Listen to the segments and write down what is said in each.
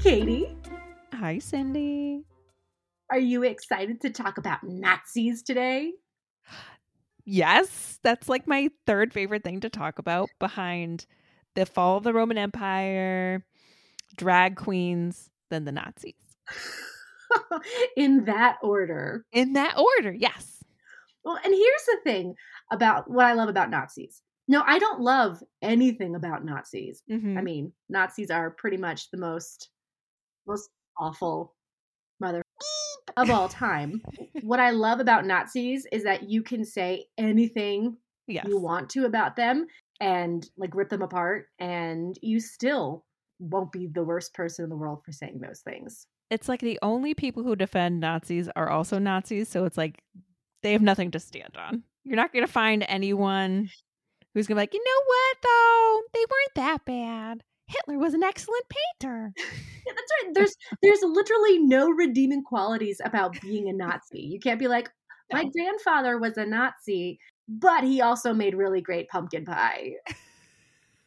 Katie. Hi, Cindy. Are you excited to talk about Nazis today? Yes, that's like my third favorite thing to talk about behind the fall of the Roman Empire, drag queens, then the Nazis. In that order. In that order, yes. Well, and here's the thing about what I love about Nazis. No, I don't love anything about Nazis. Mhm. I mean, Nazis are pretty much the most most awful mother of all time. what I love about Nazis is that you can say anything yes. you want to about them and like rip them apart and you still won't be the worst person in the world for saying those things. It's like the only people who defend Nazis are also Nazis, so it's like they have nothing to stand on. You're not going to find anyone who's going to be like, you know what, though? They weren't that bad. Hitler was an excellent painter. Yeah, that's right. There's there's literally no redeeming qualities about being a Nazi. You can't be like, my No. grandfather was a Nazi, but he also made really great pumpkin pie.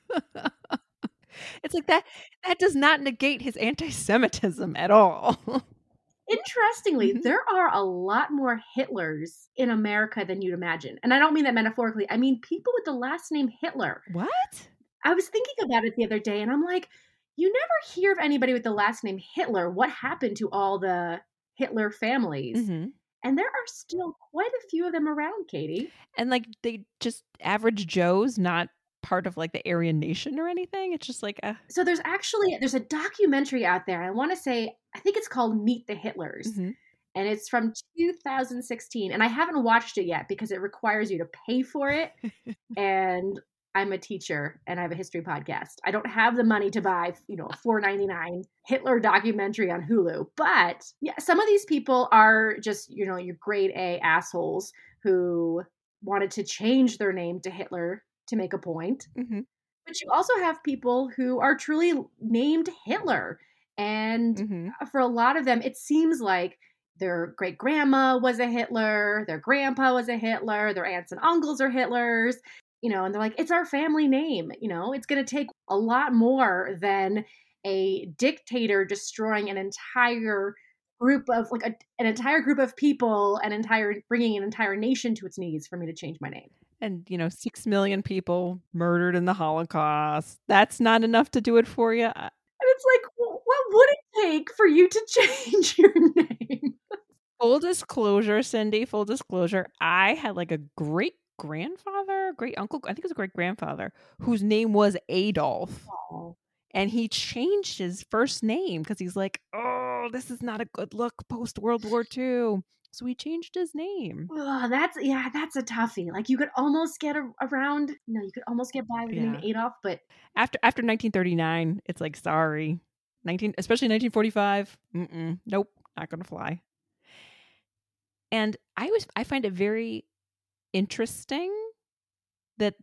it's like that that does not negate his anti-Semitism at all. Interestingly, Mhm. there are a lot more Hitlers in America than you'd imagine. And I don't mean that metaphorically. I mean people with the last name Hitler. what? I was thinking about it the other day and I'm like, you never hear of anybody with the last name Hitler. What happened to all the Hitler families? hmm And there are still quite a few of them around, Katie. And like they just average Joes, not part of like the Aryan nation or anything. It's just like a So there's actually there's a documentary out there. I want to say I think it's called Meet the Hitlers. mhm. And it's from 2016 and I haven't watched it yet because it requires you to pay for it and I'm a teacher and I have a history podcast. I don't have the money to buy, you know, a 4.99 Hitler documentary on Hulu. But yeah, some of these people are just, you know, your grade A assholes who wanted to change their name to Hitler to make a point. Mhm. But you also have people who are truly named Hitler. And Mhm. for a lot of them, it seems like their great grandma was a Hitler, their grandpa was a Hitler, their aunts and uncles are Hitlers, you know, and they're like, it's our family name, you know, it's going to take a lot more than a dictator destroying an entire group of like a, an entire group of people an entire bringing an entire nation to its knees for me to change my name and you know, six million people murdered in the Holocaust. That's not enough to do it for you. and it's like what would it take for you to change your name Full disclosure, Cindy. Full disclosure. I had like a great grandfather, great uncle. I think it was a great grandfather whose name was Adolf. and he changed his first name because he's like, oh, this is not a good look post World War II. So he changed his name. Ugh, that's yeah, that's a toughie. Like you could almost get a, around. No, you could almost get by with the name Yeah. Adolf, but After after 1939, it's like sorry, 19 especially 1945. Mm-mm, nope, not gonna fly. And I was I find it very interesting that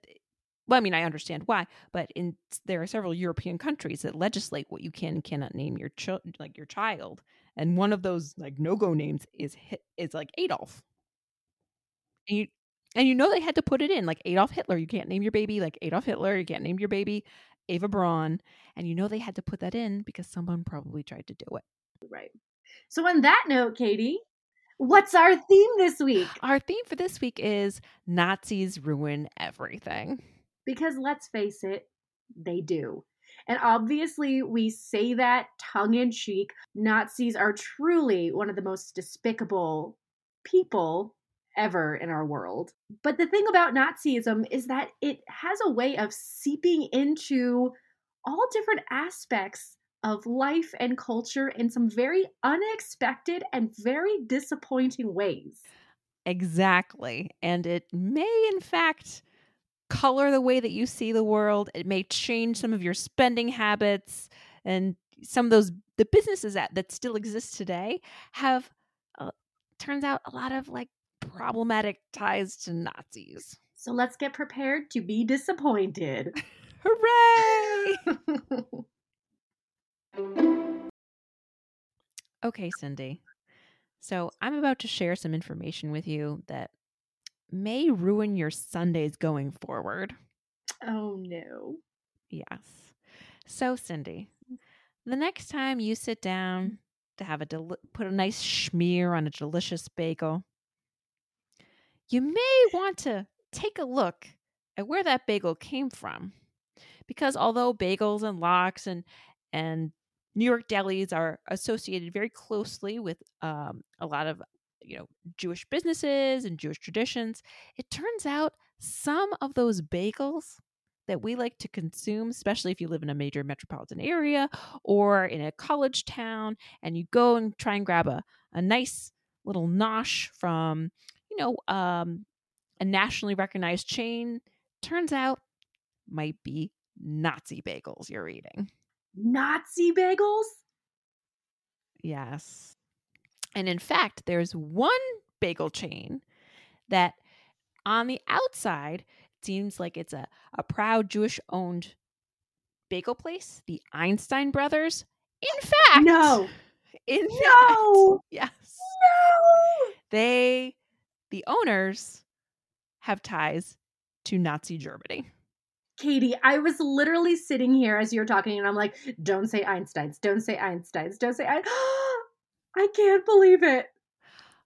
well, I mean, I understand why, but in there are several European countries that legislate what you can and cannot name your child, like your child, and one of those like no go names is is like Adolf. And you and you know they had to put it in like Adolf Hitler. You can't name your baby like Adolf Hitler. You can't name your baby Eva Braun. And you know they had to put that in because someone probably tried to do it. right. So on that note, Katie, what's our theme this week? Our theme for this week is Nazis ruin everything. Because let's face it, they do. And obviously, we say that tongue in cheek. Nazis are truly one of the most despicable people ever in our world. But the thing about Nazism is that it has a way of seeping into all different aspects of life and culture in some very unexpected and very disappointing ways. Exactly. And it may, in fact, color the way that you see the world. It may change some of your spending habits. And some of those, the businesses that, that still exist today have, uh, turns out, a lot of like problematic ties to Nazis. So let's get prepared to be disappointed. Hooray! Okay, Cindy. So I'm about to share some information with you that may ruin your Sundays going forward. oh no. Yes. So, Cindy, the next time you sit down to have a del- put a nice schmear on a delicious bagel, you may want to take a look at where that bagel came from. Because although bagels and lox and and New York delis are associated very closely with um, a lot of you know Jewish businesses and Jewish traditions, it turns out some of those bagels that we like to consume, especially if you live in a major metropolitan area or in a college town, and you go and try and grab a, a nice little nosh from, you know, um, a nationally recognized chain, turns out might be Nazi bagels you're eating. Nazi bagels? Yes. And in fact, there's one bagel chain that on the outside seems like it's a, a proud Jewish owned bagel place, the Einstein brothers. In fact, No. In No. fact, yes. No. They, the owners, have ties to Nazi Germany. Katie, I was literally sitting here as you're talking, and I'm like, don't say Einsteins, don't say Einsteins, don't say I. I can't believe it.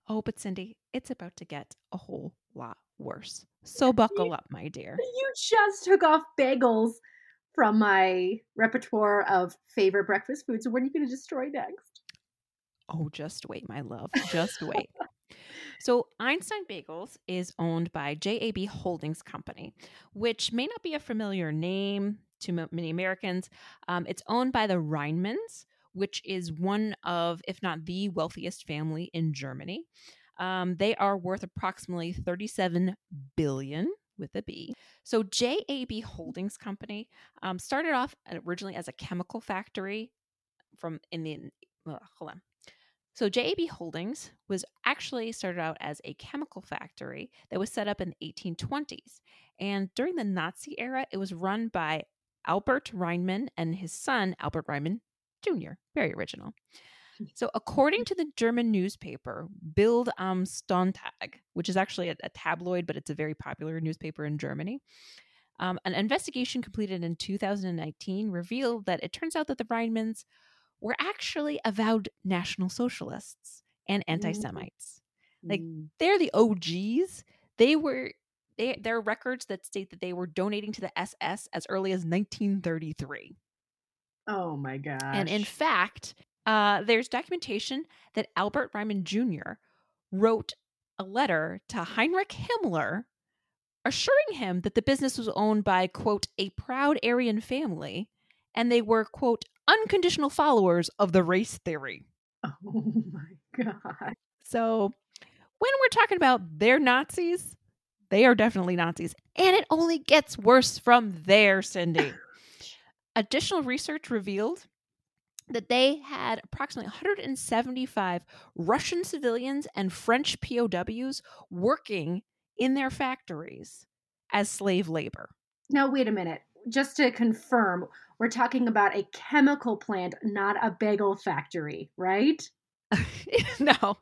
Oh, but Cindy, it's about to get a whole lot worse. So buckle up, my dear. You just took off bagels from my repertoire of favorite breakfast foods. What are you going to destroy next? Oh, just wait, my love. Just wait. So, Einstein Bagels is owned by JAB Holdings Company, which may not be a familiar name to m- many Americans. Um, it's owned by the Reimanns, which is one of, if not the wealthiest family in Germany. Um, they are worth approximately 37 billion with a B. So JAB Holdings Company um, started off originally as a chemical factory from in the uh, hold on. So JAB Holdings was actually started out as a chemical factory that was set up in the 1820s. And during the Nazi era, it was run by Albert Reimann and his son, Albert Reimann Jr. Very original. So, according to the German newspaper Bild am Sonntag, which is actually a, a tabloid, but it's a very popular newspaper in Germany, um, an investigation completed in 2019 revealed that it turns out that the Reimanns were actually avowed National Socialists and anti Semites. Like, Mm. They're the OGs. They were. They, there are records that state that they were donating to the SS as early as 1933. oh my gosh. And in fact, uh, there's documentation that Albert Reimann Jr. wrote a letter to Heinrich Himmler assuring him that the business was owned by, quote, a proud Aryan family and they were, quote, unconditional followers of the race theory. oh my god. So when we're talking about they're Nazis, they are definitely Nazis. And it only gets worse from there, Cindy. Additional research revealed that they had approximately 175 Russian civilians and French POWs working in their factories as slave labor. Now wait a minute. Just to confirm, we're talking about a chemical plant, not a bagel factory, right? no,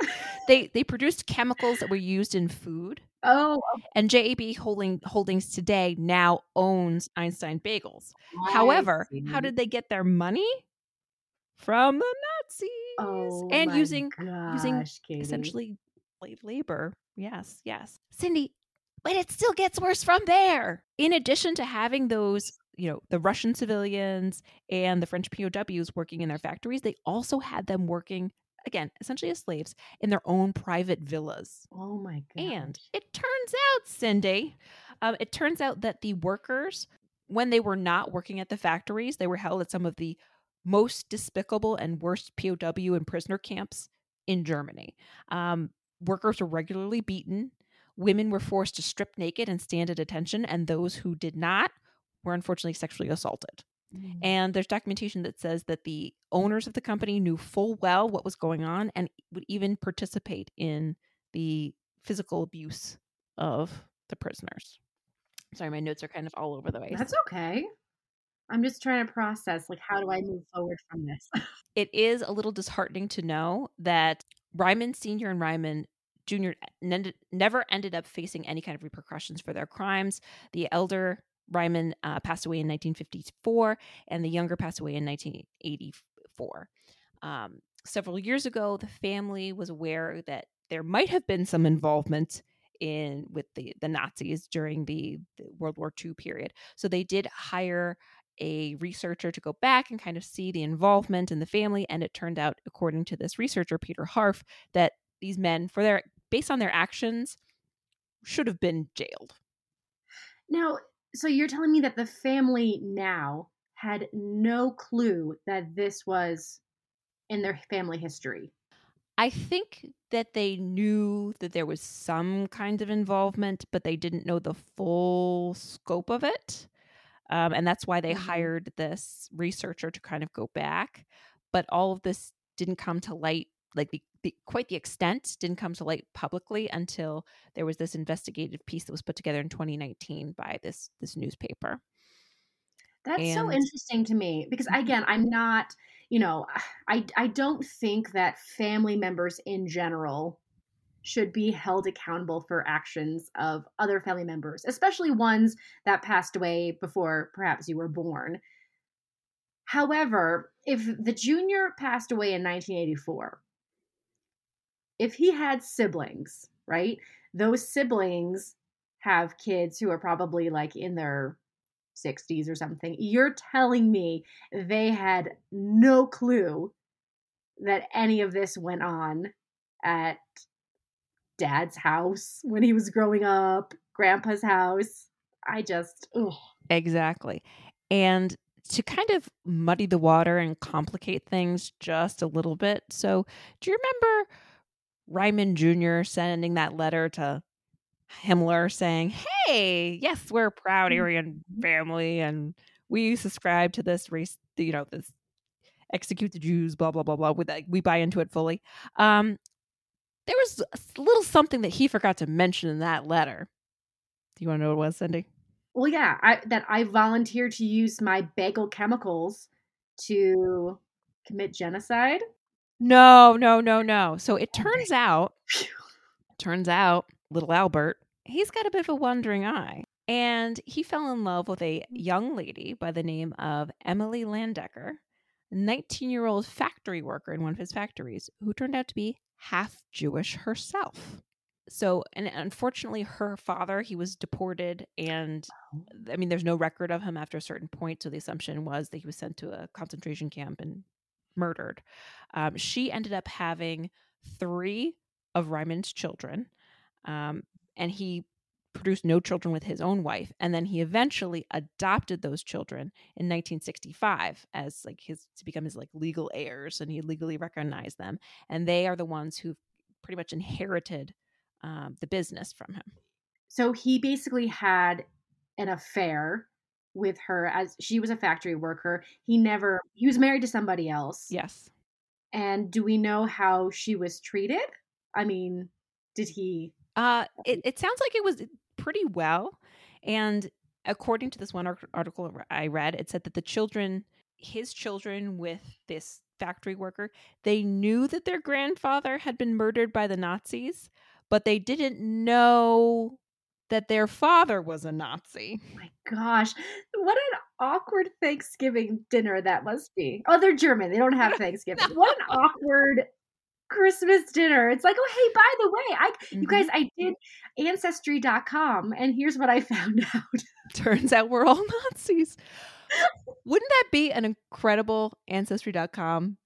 they they produced chemicals that were used in food. Oh, oh. And JAB Holding Holdings today now owns Einstein Bagels. I However, see. how did they get their money? From the Nazis. oh, and using using Katie. essentially slave labor. Yes, yes. Cindy, but it still gets worse from there. In addition to having those, you know, the Russian civilians and the French POWs working in their factories, they also had them working again, essentially as slaves in their own private villas. Oh my god. And it turns out, Cindy, um, it turns out that the workers, when they were not working at the factories, they were held at some of the most despicable and worst POW and prisoner camps in Germany. Um, workers were regularly beaten. Women were forced to strip naked and stand at attention, and those who did not were unfortunately sexually assaulted. Mm. And there's documentation that says that the owners of the company knew full well what was going on and would even participate in the physical abuse of the prisoners. Sorry, my notes are kind of all over the place. That's okay. I'm just trying to process like how do I move forward from this? it is a little disheartening to know that Reimann Sr. and Reimann Jr. Nend- never ended up facing any kind of repercussions for their crimes. The elder Reimann uh, passed away in 1954, and the younger passed away in 1984. 1984. Um, several years ago, the family was aware that there might have been some involvement in with the the Nazis during the, the World War II period. So they did hire a researcher to go back and kind of see the involvement in the family. And it turned out, according to this researcher, Peter Harf, that these men, for their based on their actions, should have been jailed. Now, so you're telling me that the family now had no clue that this was in their family history. I think that they knew that there was some kind of involvement, but they didn't know the full scope of it. Um, and that's why they mm-hmm. hired this researcher to kind of go back. But all of this didn't come to light, like the, the, quite the extent didn't come to light publicly until there was this investigative piece that was put together in 2019 by this this newspaper. That's and, so interesting to me because mm-hmm. again, I'm not, you know, I I don't think that family members in general should be held accountable for actions of other family members, especially ones that passed away before perhaps you were born. However, if the junior passed away in 1984, if he had siblings, right? Those siblings have kids who are probably like in their 60s or something. You're telling me they had no clue that any of this went on at dad's house when he was growing up, grandpa's house. I just, ugh. Exactly. And to kind of muddy the water and complicate things just a little bit. So, do you remember Reimann Jr. sending that letter to Himmler saying, "Hey, yes, we're a proud mm-hmm. Aryan family, and we subscribe to this race, you know, this execute the Jews, blah blah blah blah. With that, we buy into it fully." Um, there was a little something that he forgot to mention in that letter. Do you want to know what it was, Cindy? Well, yeah, I, that I volunteered to use my bagel chemicals to commit genocide. No, no, no, no. So it oh turns out, turns out little Albert, he's got a bit of a wandering eye. And he fell in love with a mm. young lady by the name of Emily Landecker, a 19 year old factory worker in one of his factories, who turned out to be half Jewish herself. So, and unfortunately, her father, he was deported. And oh. I mean, there's no record of him after a certain point. So the assumption was that he was sent to a concentration camp and murdered. Um, she ended up having three of Reimann's children. Um, and he produced no children with his own wife and then he eventually adopted those children in 1965 as like his to become his like legal heirs and he legally recognized them and they are the ones who pretty much inherited um, the business from him so he basically had an affair with her as she was a factory worker. He never he was married to somebody else. Yes. And do we know how she was treated? I mean did he uh, it, it sounds like it was pretty well. And according to this one article I read, it said that the children, his children with this factory worker, they knew that their grandfather had been murdered by the Nazis, but they didn't know that their father was a Nazi. Oh my gosh, what an awkward Thanksgiving dinner that must be. Oh, they're German. They don't have Thanksgiving. no. What an awkward Christmas dinner. It's like, oh, hey, by the way, I mm-hmm. you guys, I did ancestry.com and here's what I found out. Turns out we're all Nazis. Wouldn't that be an incredible ancestry.com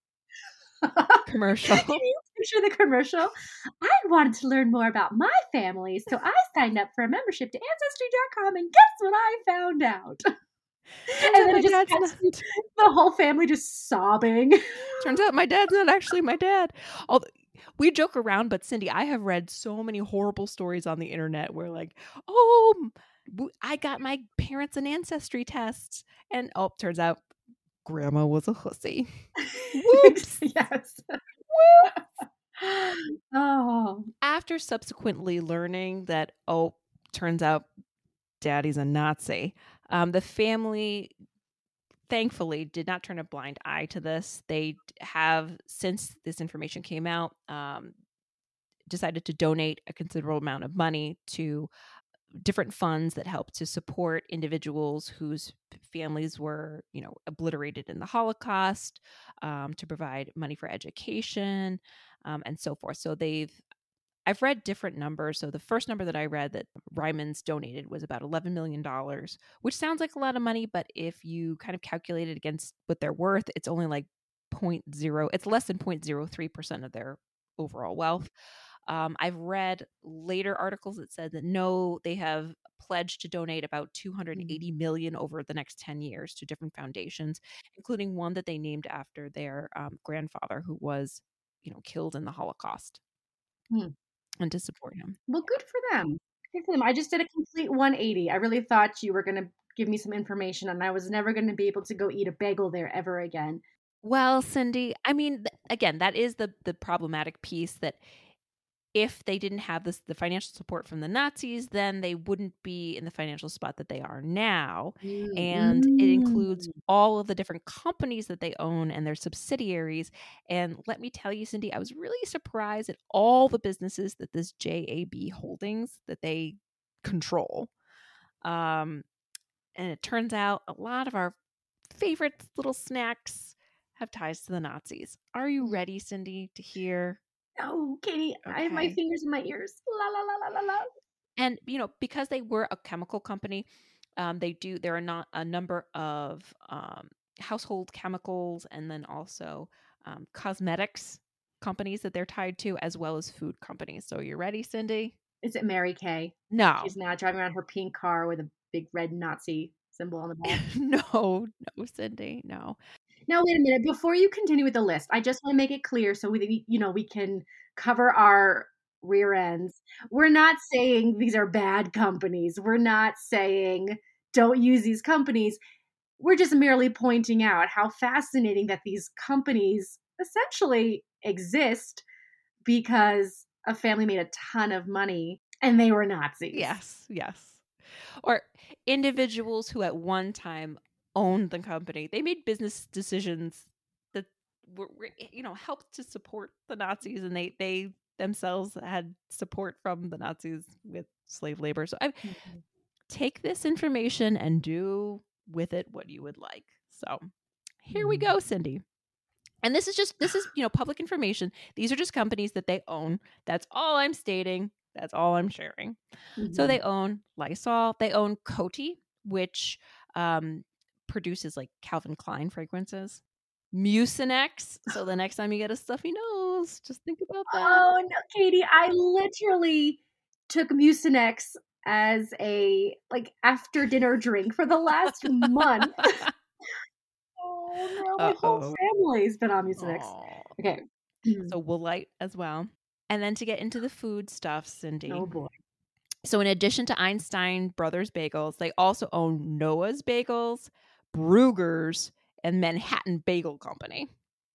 commercial? Can you picture the commercial? I wanted to learn more about my family, so I signed up for a membership to ancestry.com and guess what I found out? and then it just cuts the whole family just sobbing. Turns out my dad's not actually my dad. Although we joke around, but Cindy, I have read so many horrible stories on the internet where like, oh, I got my parents an ancestry test, and oh, turns out grandma was a hussy. Whoops. yes. oh. After subsequently learning that, oh, turns out daddy's a Nazi, um, the family, thankfully, did not turn a blind eye to this. They have, since this information came out, um, decided to donate a considerable amount of money to different funds that help to support individuals whose families were, you know, obliterated in the Holocaust, um, to provide money for education, um, and so forth. So they've I've read different numbers. So the first number that I read that Reimann's donated was about $11 million, which sounds like a lot of money, but if you kind of calculate it against what they're worth, it's only like 0.0, it's less than 0.03% of their overall wealth. Um, I've read later articles that said that no, they have pledged to donate about 280 million over the next 10 years to different foundations, including one that they named after their um, grandfather who was, you know, killed in the Holocaust. Hmm. And to support him. Well, good for them. Good for them. I just did a complete 180. I really thought you were going to give me some information, and I was never going to be able to go eat a bagel there ever again. Well, Cindy, I mean, again, that is the the problematic piece that if they didn't have this the financial support from the Nazis, then they wouldn't be in the financial spot that they are now. Mm-hmm. And it includes mm. all of the different companies that they own and their subsidiaries. And let me tell you, Cindy, I was really surprised at all the businesses that this JAB Holdings that they control. Um, and it turns out a lot of our favorite little snacks have ties to the Nazis. Are you mm. ready, Cindy, to hear no, Katie, okay. I have my fingers in my ears. La la la la la la. And you know, because they were a chemical company, um, they do. There are not a number of um, household chemicals, and then also um, cosmetics companies that they're tied to, as well as food companies. So, you ready, Cindy? Is it Mary Kay? No, she's not driving around her pink car with a big red Nazi symbol on the back. no, no, Cindy, no. Now wait a minute. Before you continue with the list, I just want to make it clear so we, you know, we can cover our rear ends. We're not saying these are bad companies. We're not saying don't use these companies. We're just merely pointing out how fascinating that these companies essentially exist because a family made a ton of money and they were Nazis. Yes, yes. Or individuals who at one time owned the company. They made business decisions that were, you know, helped to support the Nazis, and they they themselves had support from the Nazis with slave labor. So I mm-hmm. take this information and do with it what you would like. So here mm-hmm. we go, Cindy. And this is just this is, you know, public information. These are just companies that they own. That's all I'm stating. That's all I'm sharing. Mm-hmm. So they own Lysol, they own Coty, which um, produces like Calvin Klein fragrances. Mucinex. So the next time you get a stuffy nose, just think about that. Oh no, Katie! I literally took Mucinex as a like after dinner drink for the last month. oh no, my Uh-oh. whole family's been on Mucinex. Aww. Okay. So Woolite as well. And then to get into the food stuff, Cindy. Oh boy. So in addition to Einstein Brothers Bagels, they also own Noah's Bagels, Bruegger's, and Manhattan Bagel Company.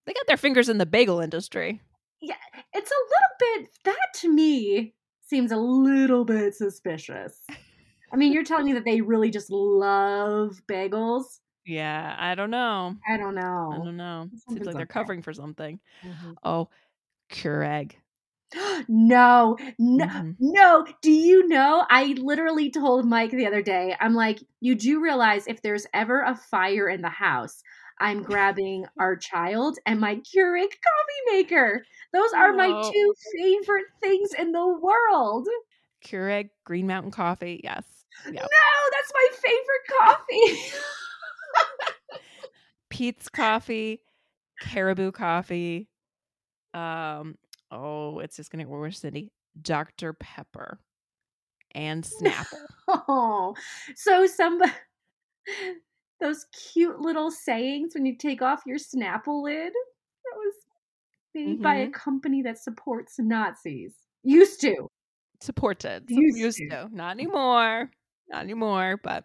They got their fingers in the bagel industry. Yeah, it's a little bit, that to me seems a little bit suspicious. I mean, you're telling me that they really just love bagels? Yeah, I don't know. I don't know. I don't know. Seems like they're covering for something. Mm-hmm. Oh, Keurig. no, no, mm-hmm. no. Do you know? I literally told Mike the other day, I'm like, you do realize if there's ever a fire in the house, I'm grabbing our child and my Keurig coffee maker. Those are my two favorite things in the world. Keurig Green Mountain Coffee, yes. Yep. No, that's my favorite coffee. Peet's Coffee, Caribou Coffee, um, oh, it's just gonna get worse, Cindy. Dr. Pepper and Snapple. oh, so some those cute little sayings when you take off your Snapple lid. That was made mm-hmm. by a mm-hmm. company that supports Nazis. Used to. Supported. Used, Used to. to. Not anymore. Not anymore, but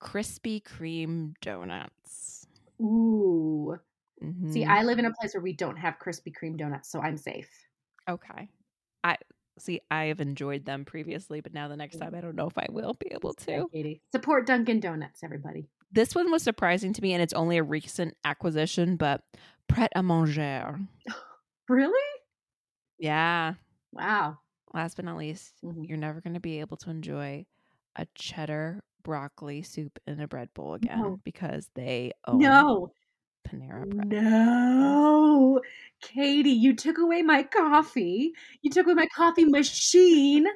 Krispy Kreme donuts. Ooh. Mm-hmm. See, I live in a place where we don't have Krispy Kreme donuts, so I'm safe. Okay. I see I have enjoyed them previously, but now the next time I don't know if I will be able to. Support Dunkin' Donuts, everybody. This one was surprising to me, and it's only a recent acquisition, but Pret a Manger. really? Yeah. Wow. Last but not least, mm-hmm. you're never going to be able to enjoy a cheddar broccoli soup in a bread bowl again No. because they own No. Panera Bread. No. Katie, you took away my coffee. You took away my coffee machine.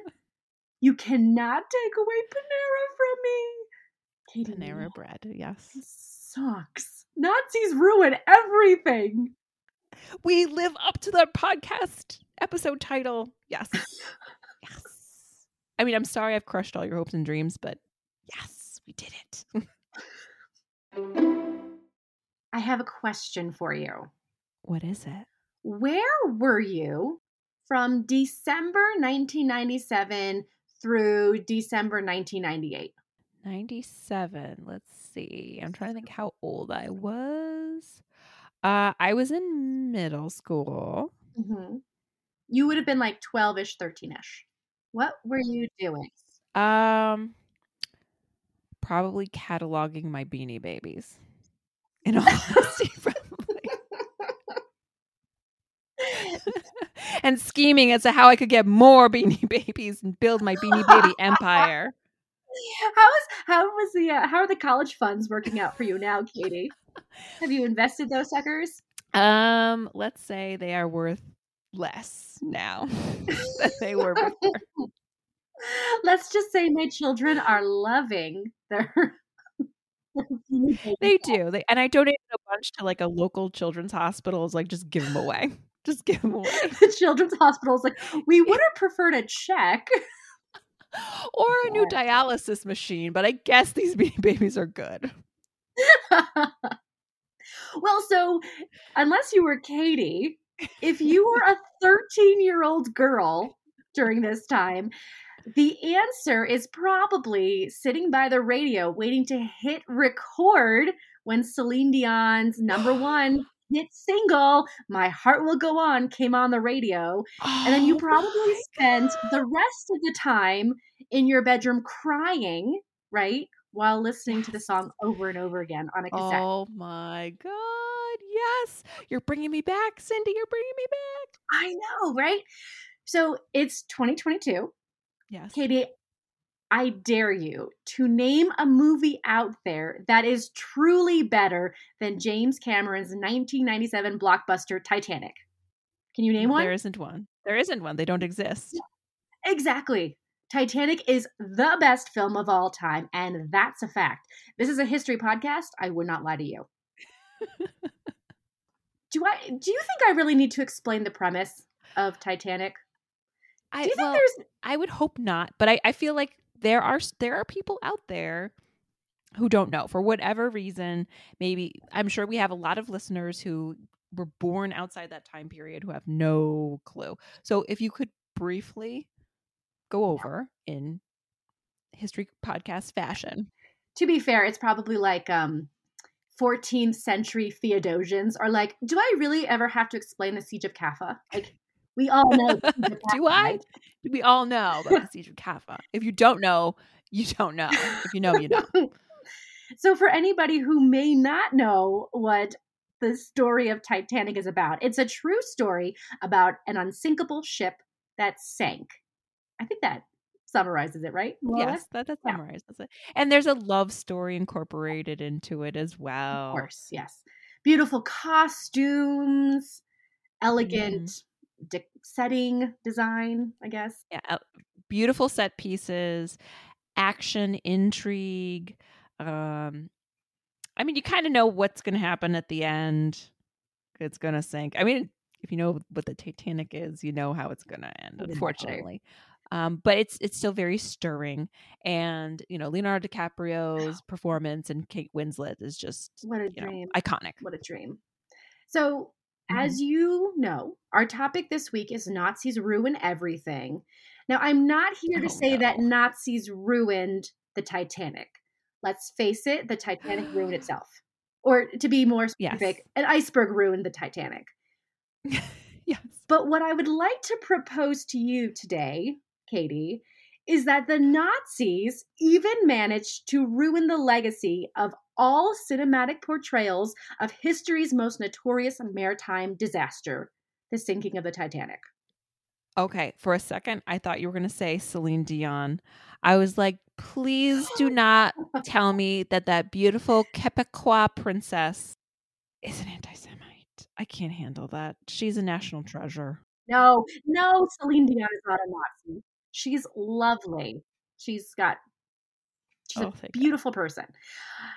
You cannot take away Panera from me. Katie, Panera Bread, yes. sucks. Nazis ruin everything. We live up to the podcast episode title. Yes. yes. I mean, I'm sorry I've crushed all your hopes and dreams, but yes, we did it. I have a question for you. what is it? Where were you from December 1997 through December 1998? 97. Let's see. I'm trying to think how old I was. Uh, I was in middle school. hmm You would have been like 12 ish, 13 ish. What were you doing? Um, probably cataloging my beanie babies. In all honesty, probably. and scheming as to how I could get more beanie babies and build my beanie baby empire. How is how was the uh, how are the college funds working out for you now, Katie? Have you invested those suckers? Um, let's say they are worth less now than they were before. Let's just say my children are loving their. They do. They and I donated a bunch to like a local children's hospitals. Like, just give them away. Just give them away. the children's hospitals like we would have preferred a check. or a new dialysis machine. But I guess these babies are good. well, so unless you were Katie, if you were a 13 year old girl during this time, the answer is probably sitting by the radio waiting to hit record when Celine Dion's number one hit single, My Heart Will Go On, came on the radio. And then you Oh probably spent the rest of the time in your bedroom crying, right? While listening to the song over and over again on a cassette. Oh my god! Yes, you're bringing me back, Cindy. You're bringing me back. I know, right? So it's 2022. Yes. Katie, I dare you to name a movie out there that is truly better than James Cameron's 1997 blockbuster Titanic. Can you name one? There isn't one. There isn't one. They don't exist. Exactly. Titanic is the best film of all time, and that's a fact. This is a history podcast. I would not lie to you. do I do you think I really need to explain the premise of Titanic? I Do you think there's I would hope not, but I, I feel like there are there are people out there who don't know for whatever reason. Maybe I'm sure we have a lot of listeners who were born outside that time period who have no clue. So if you could briefly go over in history podcast fashion. to be fair, it's probably like um 14th century Theodosians are like, do I really ever have to explain the siege of Kaffa? Like we all know the Siege of Do I? right? We all know about the siege of Kaffa. If you don't know, you don't know. If you know, you know. so for anybody who may not know what the story of Titanic is about, it's a true story about an unsinkable ship that sank. I think that summarizes it, right? More? Yes, that, that Yeah. summarizes it. And there's a love story incorporated into it as well. Of course, yes. Beautiful costumes, elegant mm-hmm. De- setting design, I guess. Yeah, uh, beautiful set pieces, action, intrigue. Um, I mean, you kind of know what's going to happen at the end. It's going to sink. I mean, if you know what the Titanic is, you know how it's going to end. Unfortunately, um, but it's it's still very stirring, and you know Leonardo DiCaprio's performance and Kate Winslet is just What a you know dream. iconic. What a dream. So, As mm-hmm. you know, our topic this week is Nazis ruin everything. Now, I'm not here to Oh, say that. Nazis ruined the Titanic. Let's face it, the Titanic ruined itself. Or to be more Yes. specific, an iceberg ruined the Titanic. yes. But what I would like to propose to you today, Katie, is that the Nazis even managed to ruin the legacy of all cinematic portrayals of history's most notorious maritime disaster, the sinking of the Titanic. Okay, for a second, I thought you were going to say Celine Dion. I was like, please do not tell me that that beautiful Quebecois princess is an anti Semite. I can't handle that. She's a national treasure. No, no, Celine Dion is not a Nazi. She's lovely. She's got, she's Oh, a thank God. beautiful person.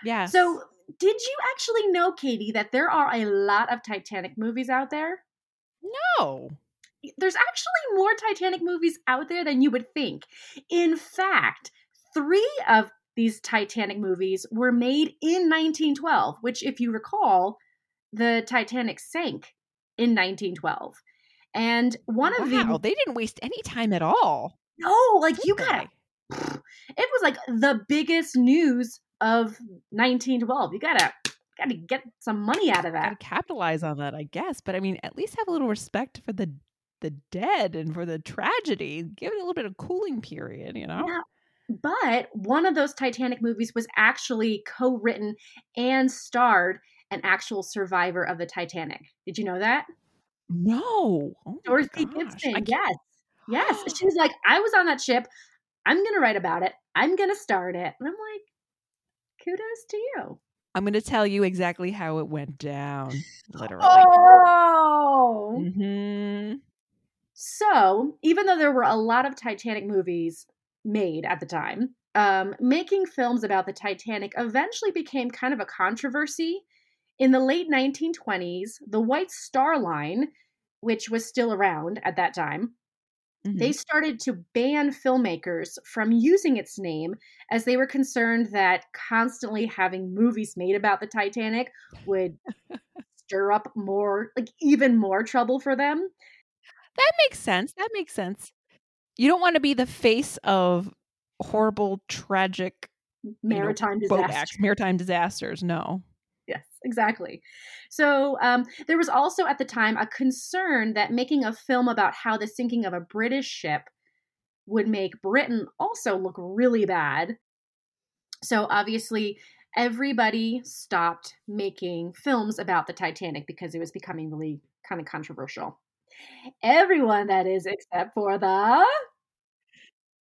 Yeah. So, did you actually know, Katie, that there are a lot of Titanic movies out there? no. There's actually more Titanic movies out there than you would think. In fact, three of these Titanic movies were made in 1912, which, if you recall, the Titanic sank in 1912. And one of wow, the they didn't waste any time at all. No, like you did gotta it was like the biggest news of 1912. You gotta gotta get some money out of Gotta that. capitalize on that, I guess. But I mean, at least have a little respect for the the dead and for the tragedy. Give it a little bit of cooling period, you know? Now, but one of those Titanic movies was actually co-written and starred an actual survivor of the Titanic. Did you know that? No. Oh Dorothy. Gibson. Yes. Yes. She was like, I was on that ship. I'm gonna write about it. I'm gonna start it. And I'm like, kudos to you. I'm going to tell you exactly how it went down, literally. Oh. hmm So, even though there were a lot of Titanic movies made at the time, um, making films about the Titanic eventually became kind of a controversy. In the late 1920s, the White Star Line, which was still around at that time, Mm-hmm. they started to ban filmmakers from using its name as they were concerned that constantly having movies made about the Titanic would stir up more, like even more trouble for them. That makes sense. That makes sense. You don't want to be the face of horrible, tragic you know, Maritime acts, maritime disasters. No. Yes, exactly. So um, there was also at the time a concern that making a film about how the sinking of a British ship would make Britain also look really bad. So obviously, everybody stopped making films about the Titanic because it was becoming really kind of controversial. Everyone, that is, except for the.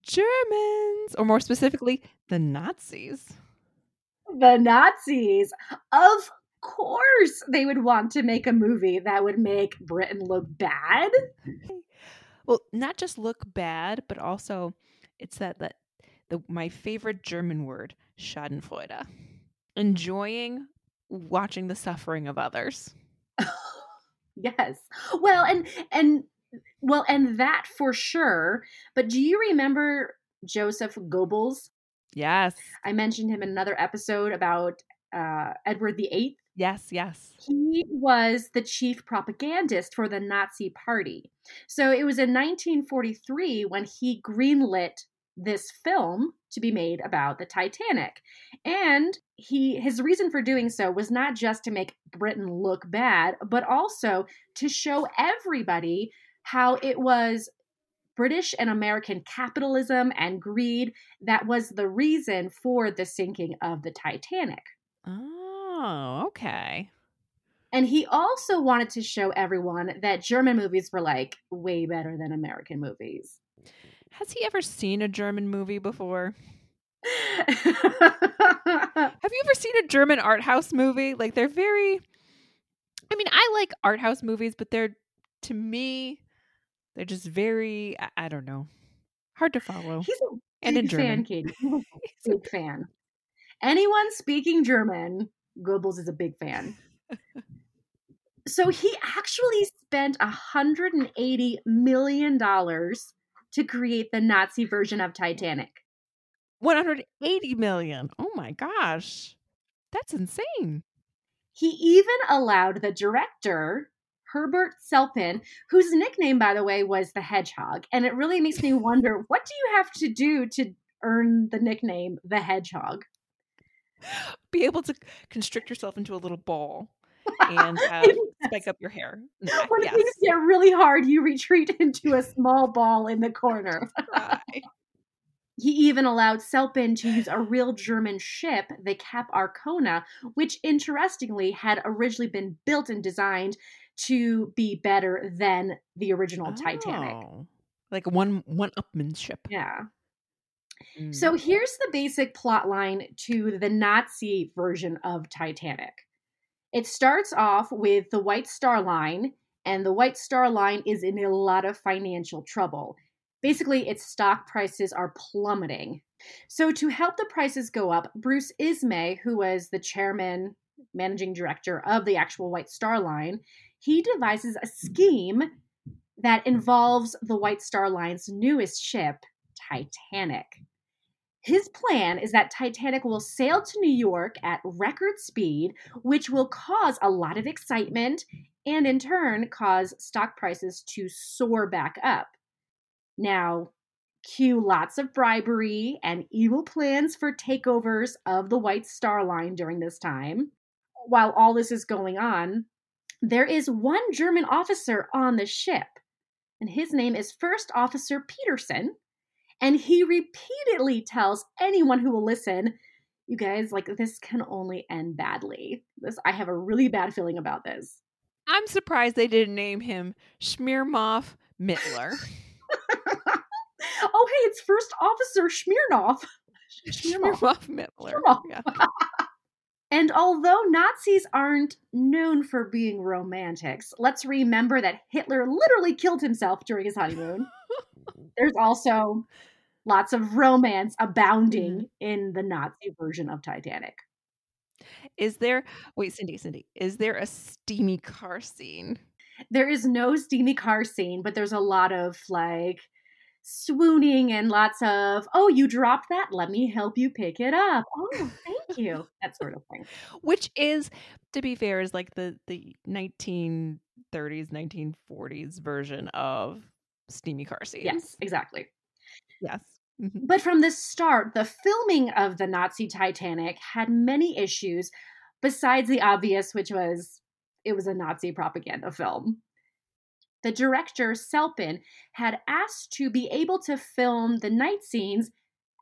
Germans, or more specifically, the Nazis. The Nazis. Of course, they would want to make a movie that would make Britain look bad. Well, not just look bad, but also it's that that the my favorite German word, Schadenfreude. Enjoying watching the suffering of others. yes. Well, and and well, and that for sure. But do you remember Joseph Goebbels? Yes. I mentioned him in another episode about uh, Edward VIII. Yes, yes. He was the chief propagandist for the Nazi Party. So it was in 1943 when he greenlit this film to be made about the Titanic. And he his reason for doing so was not just to make Britain look bad, but also to show everybody how it was British and American capitalism and greed that was the reason for the sinking of the Titanic. Oh, okay. And he also wanted to show everyone that German movies were like way better than American movies. Has he ever seen a German movie before? Have you ever seen a German art house movie? Like they're very I mean, I like art house movies, but they're to me they're just very I, I don't know. Hard to follow. He's a And in big fan, Katie. He's a big fan. Anyone speaking German, Goebbels is a big fan. So he actually spent $180 million to create the Nazi version of Titanic. 180 million. Oh my gosh. That's insane. He even allowed the director, Herbert Selpin, whose nickname, by the way, was the Hedgehog. And it really makes me wonder what do you have to do to earn the nickname the Hedgehog? Be able to constrict yourself into a little ball and uh, spike up your hair. When yes. things get really hard, you retreat into a small ball in the corner. He even allowed Selpin to use a real German ship, the Cap Arcona, which interestingly had originally been built and designed to be better than the original Titanic. Oh. Like one one upmanship. Yeah. Mm. So here's the basic plot line to the Nazi version of Titanic. It starts off with the White Star Line, and the White Star Line is in a lot of financial trouble. Basically, its stock prices are plummeting. So, to help the prices go up, Bruce Ismay, who was the chairman, managing director of the actual White Star Line, he devises a scheme that involves the White Star Line's newest ship, Titanic. His plan is that Titanic will sail to New York at record speed, which will cause a lot of excitement and in turn cause stock prices to soar back up. Now, cue lots of bribery and evil plans for takeovers of the White Star Line during this time. While all this is going on, there is one German officer on the ship, and his name is First Officer Petersen and he repeatedly tells anyone who will listen, you guys, like this can only end badly. This I have a really bad feeling about this. I'm surprised they didn't name him Schmiermoff Mittler. oh, hey, it's First Officer Schmiernoff. Schmiermoff Mittler. Schmiermoff. Yeah. And although Nazis aren't known for being romantics, let's remember that Hitler literally killed himself during his honeymoon. There's also lots of romance abounding Mm-hmm. in the Nazi version of Titanic. Is there wait, Cindy, Cindy, is there a steamy car scene? There is no steamy car scene, but there's a lot of like swooning and lots of, oh, you dropped that? Let me help you pick it up. Oh, thank you. that sort of thing. Which is, to be fair, is like the the 1930s, 1940s version of steamy car scenes. Yes, exactly. Yes. Mhm. But from the start, the filming of the Nazi Titanic had many issues besides the obvious, which was it was a Nazi propaganda film. The director, Selpin, had asked to be able to film the night scenes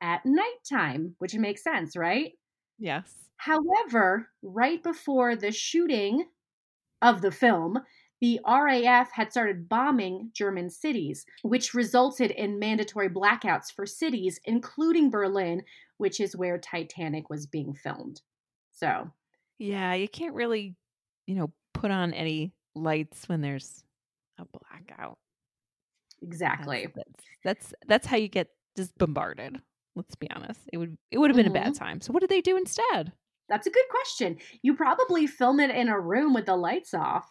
at nighttime, which makes sense, right? Yes. However, right before the shooting of the film, the RAF had started bombing German cities, which resulted in mandatory blackouts for cities, including Berlin, which is where Titanic was being filmed. So, Yeah, you can't really, you know, put on any lights when there's a blackout. exactly. That's that's that's, that's how you get just bombarded. Let's be honest. It would it would have been a bad mm-hmm. time. So what did they do instead? That's a good question. You probably film it in a room with the lights off,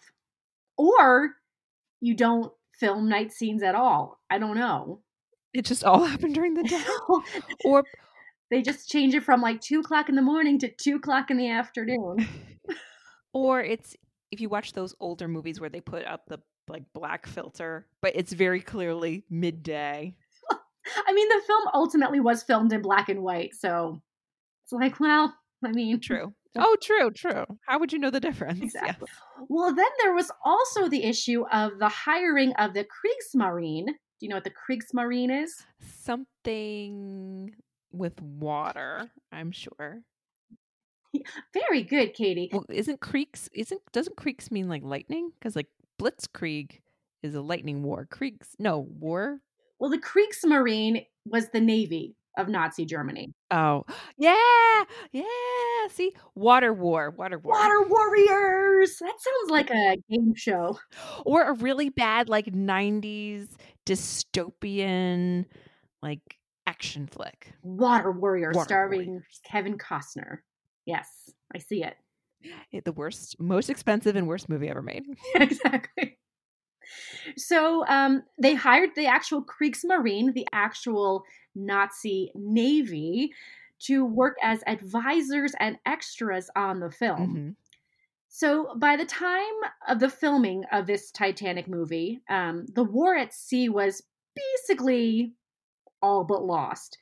or you don't film night scenes at all. I don't know. It just all happened during the day. or they just change it from like two o'clock in the morning to two o'clock in the afternoon. or it's if you watch those older movies where they put up the like black filter, but it's very clearly midday. I mean, the film ultimately was filmed in black and white, so it's like, well, I mean, True. Oh, true, true. How would you know the difference? Exactly. Yes. Well, then there was also the issue of the hiring of the Kriegsmarine. Do you know what the Kriegsmarine is? Something with water, I'm sure. Very good, Katie. Well, isn't creeks isn't doesn't creeks mean like lightning? Because like blitzkrieg is a lightning war. Kriegs no war. Well, the Kriegsmarine was the navy of Nazi Germany. Oh yeah, yeah. See, water war, water war, Water warriors. That sounds like a game show. or a really bad like '90s dystopian like action flick. Water warrior Water starring Warriors. Kevin Costner. Yes, I see it. The worst, most expensive and worst movie ever made. exactly. So um, they hired the actual Kriegsmarine, the actual Nazi navy, to work as advisors and extras on the film. Mhm. So by the time of the filming of this Titanic movie, um, the war at sea was basically all but lost.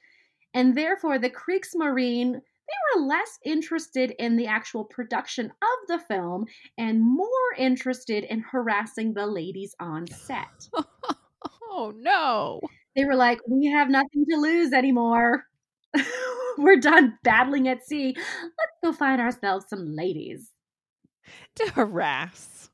And therefore, the Kriegsmarine, they were less interested in the actual production of the film and more interested in harassing the ladies on set. oh no! They were like, we have nothing to lose anymore. we're done battling at sea. Let's go find ourselves some ladies. To harass.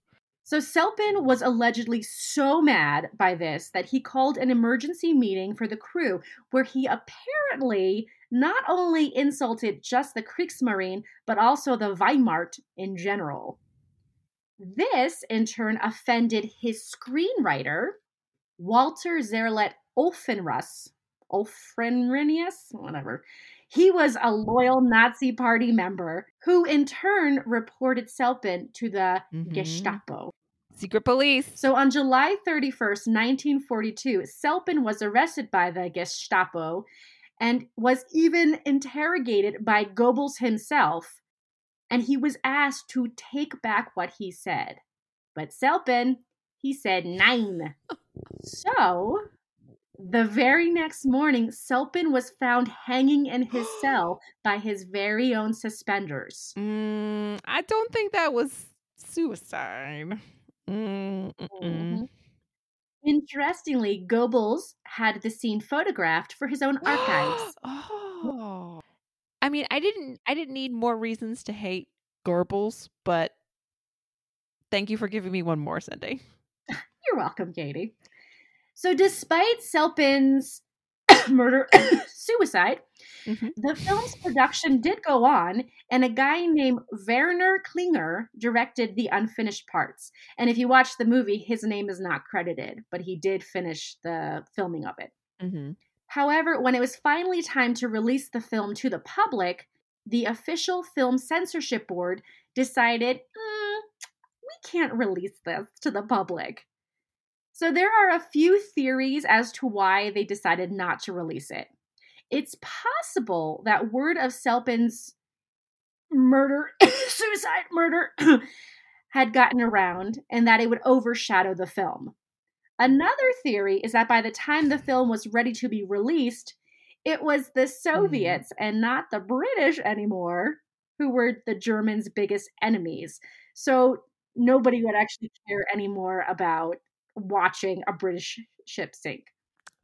So Selpin was allegedly so mad by this that he called an emergency meeting for the crew where he apparently not only insulted just the Kriegsmarine, but also the Wehrmacht in general. This, in turn, offended his screenwriter, Walter Zerlett Olfenruss, Olfrenrinius, whatever. He was a loyal Nazi party member who, in turn, reported Selpin to the Mhm. Gestapo. Secret police. So on July 31st, 1942, Selpin was arrested by the Gestapo and was even interrogated by Goebbels himself. And he was asked to take back what he said. But Selpin, he said nine. So the very next morning, Selpin was found hanging in his cell by his very own suspenders. Mm, I don't think that was suicide. Mm, mm-mm. Mhm. Interestingly, Goebbels had the scene photographed for his own archives. oh. I mean, I didn't I didn't need more reasons to hate Goebbels, but thank you for giving me one more, Cindy. You're welcome, Katie. So, despite Selpin's murder suicide, Mhm. the film's production did go on, and a guy named Werner Klinger directed the unfinished parts. And if you watch the movie, his name is not credited, but he did finish the filming of it. Mm-hmm. However, when it was finally time to release the film to the public, the official film censorship board decided "Mm, we can't release this to the public. So there are a few theories as to why they decided not to release it. It's possible that word of Selpin's murder, suicide, murder had gotten around and that it would overshadow the film. Another theory is that by the time the film was ready to be released, it was the mm-hmm. Soviets and not the British anymore who were the Germans' biggest enemies. So nobody would actually care anymore about watching a British ship sink.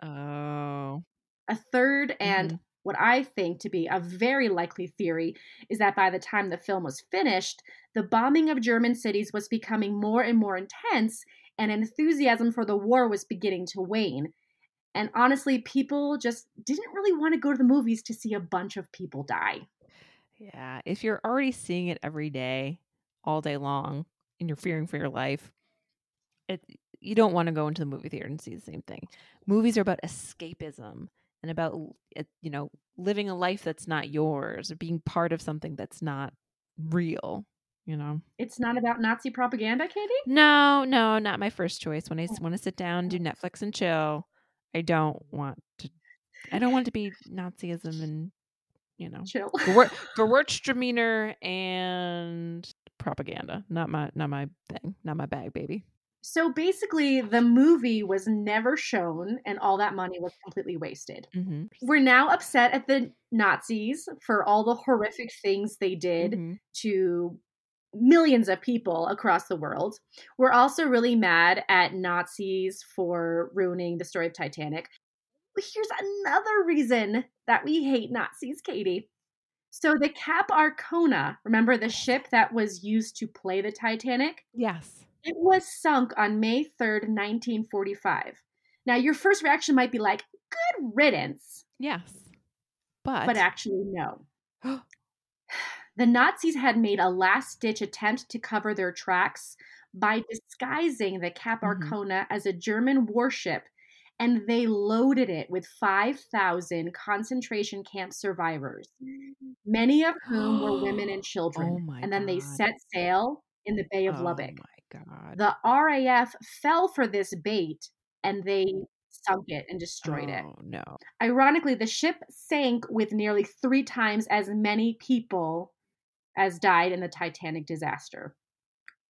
Oh. A third and Mhm. what I think to be a very likely theory is that by the time the film was finished, the bombing of German cities was becoming more and more intense, and enthusiasm for the war was beginning to wane. And honestly, people just didn't really want to go to the movies to see a bunch of people die. Yeah. If you're already seeing it every day, all day long, and you're fearing for your life, it you don't want to go into the movie theater and see the same thing. Movies are about escapism and about eh, you know living a life that's not yours or being part of something that's not real. You know. It's not about Nazi propaganda, Katie? No, no, not my first choice. When I oh. want to sit down, do oh. Netflix and chill, I don't want to. I don't want to be Nazism and you know Chill. Gewürztraminer and propaganda. Not my not my thing. Not my bag, baby. So basically, the movie was never shown, and all that money was completely wasted. Mm-hmm. We're now upset at the Nazis for all the horrific things they did Mm-hmm. to millions of people across the world. We're also really mad at Nazis for ruining the story of Titanic. Here's another reason that we hate Nazis, Katie. So the Cap Arcona, remember the ship that was used to play the Titanic? Yes. It was sunk on May 3rd, 1945. Now, your first reaction might be like, good riddance, Yes. But, but actually, no. The Nazis had made a last ditch attempt to cover their tracks by disguising the mm-hmm. Cap. Arcona as a German warship, and they loaded it with 5,000 concentration camp survivors, many of whom were women and children. Oh my and then they set sail in the Bay of oh Lübeck. my god. The RAF fell for this bait and they mm. sunk it and destroyed it. Oh no. Ironically, the ship sank with nearly three times as many people as died in the Titanic disaster.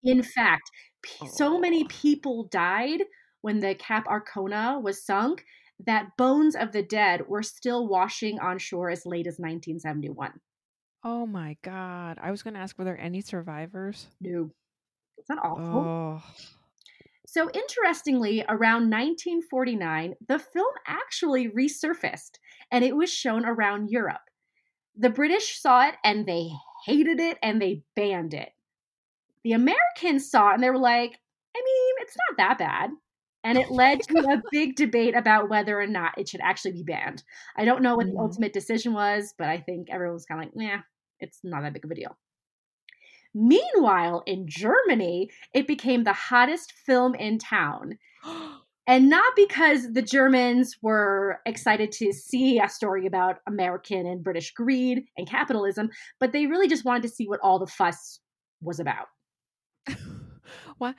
In fact, p- so many Oh. people died when the Cap Arcona was sunk that bones of the dead were still washing on shore as late as 1971. Oh my god. I was going to ask were there any survivors? No. Is that awful? Oh. So, interestingly, around 1949, the film actually resurfaced and it was shown around Europe. The British saw it and they hated it and they banned it. The Americans saw it and they were like, I mean, it's not that bad. And it led to a big debate about whether or not it should actually be banned. I don't know what the Mhm. ultimate decision was, but I think everyone was kind of like, nah, it's not that big of a deal. Meanwhile, in Germany, it became the hottest film in town. And not because the Germans were excited to see a story about American and British greed and capitalism, but they really just wanted to see what all the fuss was about. Why?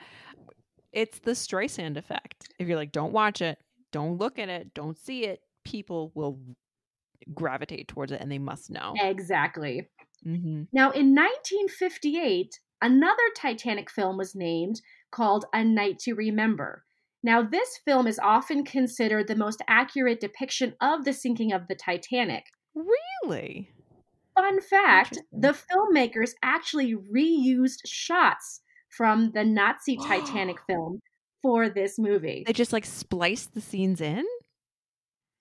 It's the Streisand effect. If you're like, don't watch it, don't look at it, don't see it, people will gravitate towards it and they must know. Exactly. Hmm Now, in 1958, another Titanic film was named called A Night to Remember. Now, this film is often considered the most accurate depiction of the sinking of the Titanic. Really? Fun fact the filmmakers actually reused shots from the Nazi Titanic film for this movie. They just like spliced the scenes in?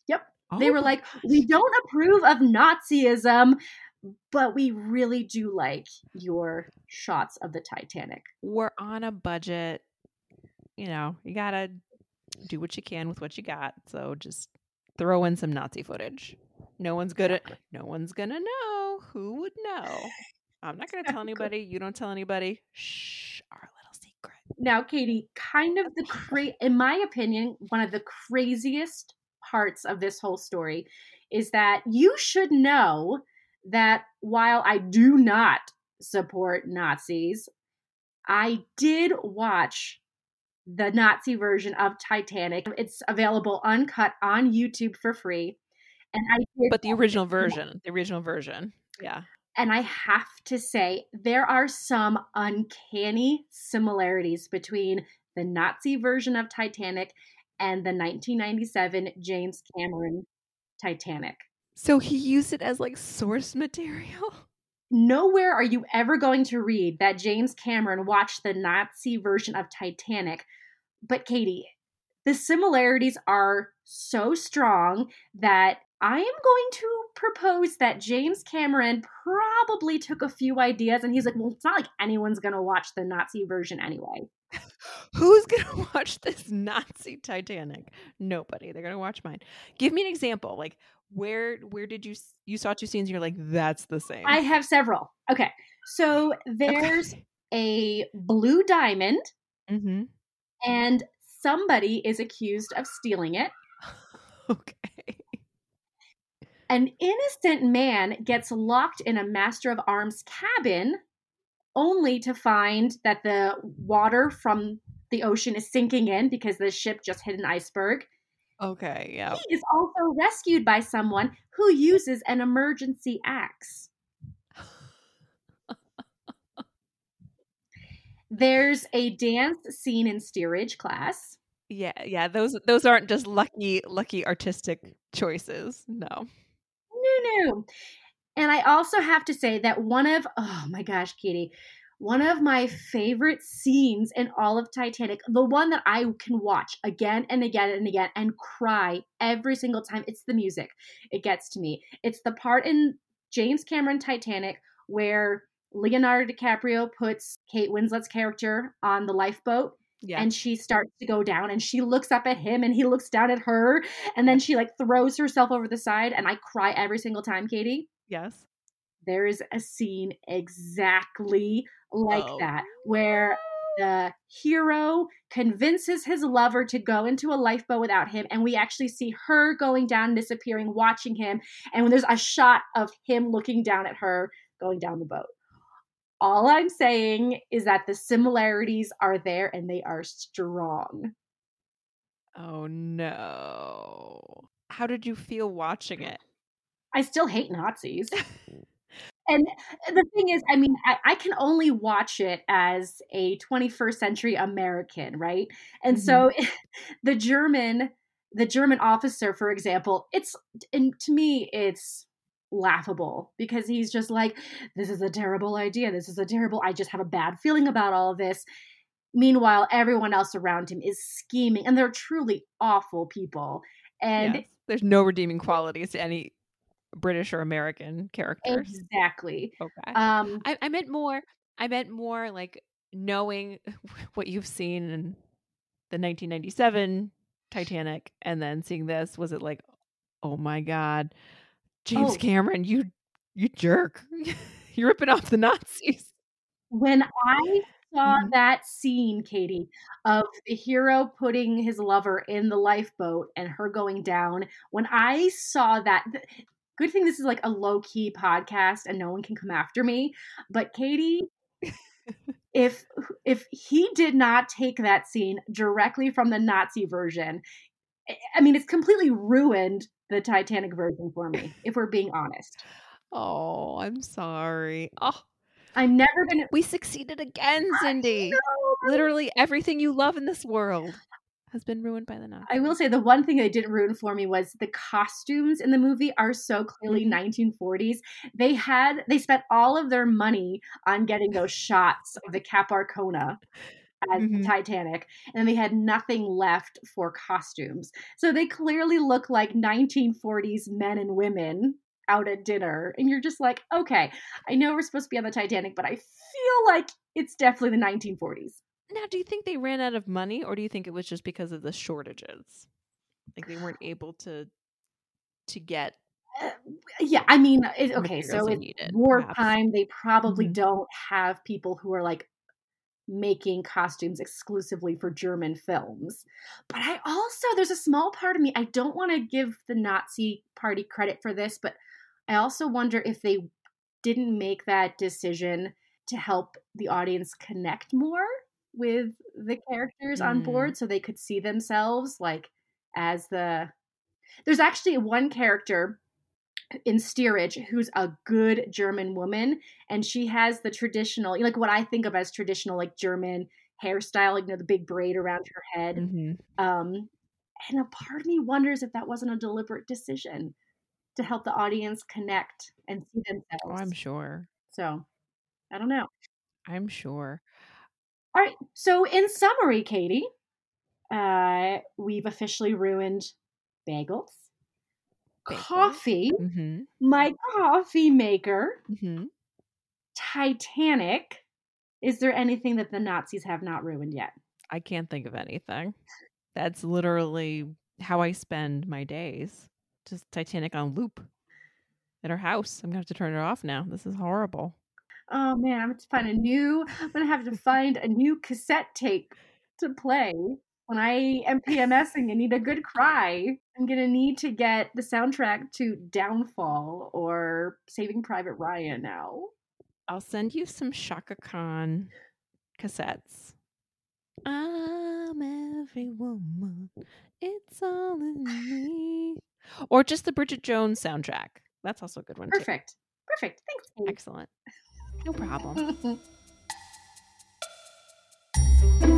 Yep. Oh they were like, gosh. we don't approve of Nazism, but we really do like your shots of the Titanic. we're on a budget. You know, you gotta do what you can with what you got. So just throw in some Nazi footage. No one's gonna no one's gonna know. Who would know? I'm not gonna tell anybody. You don't tell anybody. Shh, our little secret. Now, Katie, kind of the cra- in my opinion, one of the craziest parts of this whole story is that you should know that while I do not support Nazis, I did watch the Nazi version of Titanic. It's available uncut on YouTube for free. And I But the original version, the original version. Yeah. and I have to say, there are some uncanny similarities between the Nazi version of Titanic and the 1997 James Cameron Titanic. So he used it as like source material. Nowhere are you ever going to read that James Cameron watched the Nazi version of Titanic. But Katie, the similarities are so strong that I am going to propose that James Cameron probably took a few ideas and he's like, well, it's not like anyone's going to watch the Nazi version anyway. Who's gonna watch this Nazi Titanic? Nobody. They're gonna watch mine. Give me an example. Like where where did you you saw two scenes? You're like that's the same. I have several. Okay. So there's a blue diamond mm-hmm. and somebody is accused of stealing it. Okay. An innocent man gets locked in a Master of Arms cabin only to find that the water from the ocean is sinking in because the ship just hit an iceberg. Okay. Yeah. He is also rescued by someone who uses an emergency axe. There's a dance scene in steerage class. Yeah. Yeah. Those those aren't just lucky lucky artistic choices. No. No, no. And I also have to say that one of, oh my gosh, Katie, one of my favorite scenes in all of Titanic, the one that I can watch again and again and again and cry every single time, it's the music. It gets to me. It's the part in James Cameron Titanic where Leonardo DiCaprio puts Kate Winslet's character on the lifeboat Yeah. and she starts to go down and she looks up at him and he looks down at her and then she like throws herself over the side and I cry every single time, Katie. yes. There is a scene exactly like Oh. that where the hero convinces his lover to go into a lifeboat without him and we actually see her going down disappearing watching him and when there's a shot of him looking down at her going down the boat all i'm saying is that the similarities are there and they are strong Oh no. How did you feel watching it? i still hate nazis and the thing is i mean I, I can only watch it as a 21st century american right? And so mm-hmm. the german the german officer for example it's and to me it's laughable because he's just like this is a terrible idea. This is a terrible i just have a bad feeling about all of this. Meanwhile everyone else around him is scheming and they're truly awful people. And Yes. There's no redeeming qualities to any British or American characters. exactly Okay. um I, I meant more. I meant more like knowing what you've seen in the 1997 Titanic and then seeing this, was it like, oh my god, James Oh. Cameron, you you jerk, you're ripping off the Nazis. When I saw Mhm. that scene, Katie, of the hero putting his lover in the lifeboat and her going down, when I saw that, th- good thing this is like a low key podcast and no one can come after me. But Katie, if if he did not take that scene directly from the Nazi version, I- mean, it's completely ruined the Titanic version for me. If we're being honest, Oh, I'm sorry. Oh, I'm never gonna. we succeeded again, Cindy. Literally everything you love in this world has been ruined by the Nazis. I will say the one thing they didn't ruin for me was the costumes in the movie are so clearly Mhm. 1940s. They had they spent all of their money on getting those shots of the Cap Arcona as Mhm. Titanic, and they had nothing left for costumes. So they clearly look like 1940s men and women out at dinner, and you're just like, okay, I know we're supposed to be on the Titanic, but I feel like it's definitely the 1940s. Now, do you think they ran out of money or do you think it was just because of the shortages? Like they weren't able to to get Uh, yeah, I mean, it, okay, so it's needed, perhaps. wartime. They probably Mhm. don't have people who are like making costumes exclusively for German films. But I also, there's a small part of me, I don't want to give the Nazi party credit for this, but I also wonder if they didn't make that decision to help the audience connect more with the characters on Mm. board so they could see themselves like as the there's actually one character in steerage who's a good german woman and she has the traditional like what i think of as traditional like german hairstyle like you know the big braid around her head Mhm. um and a part of me wonders if that wasn't a deliberate decision to help the audience connect and see themselves Oh, I'm sure. so i don't know I'm sure. All right. So, in summary, Katie, uh, we've officially ruined bagels, Bagels. coffee, Mm-hmm. my coffee maker, Mm-hmm. Titanic. Is there anything that the Nazis have not ruined yet? I can't think of anything. That's literally how I spend my days. Just Titanic on loop at our house. I'm gonna have to turn it off now. This is horrible. Oh man, I'm going to find a new. I'm going to have to find a new cassette tape to play when I am PMSing and need a good cry. I'm going to need to get the soundtrack to Downfall or Saving Private Ryan now. I'll send you some Chaka Khan cassettes. I'm every woman. It's all in me. Or just the Bridget Jones soundtrack. That's also a good one too. Perfect. Perfect. Thanks. Excellent. No problem.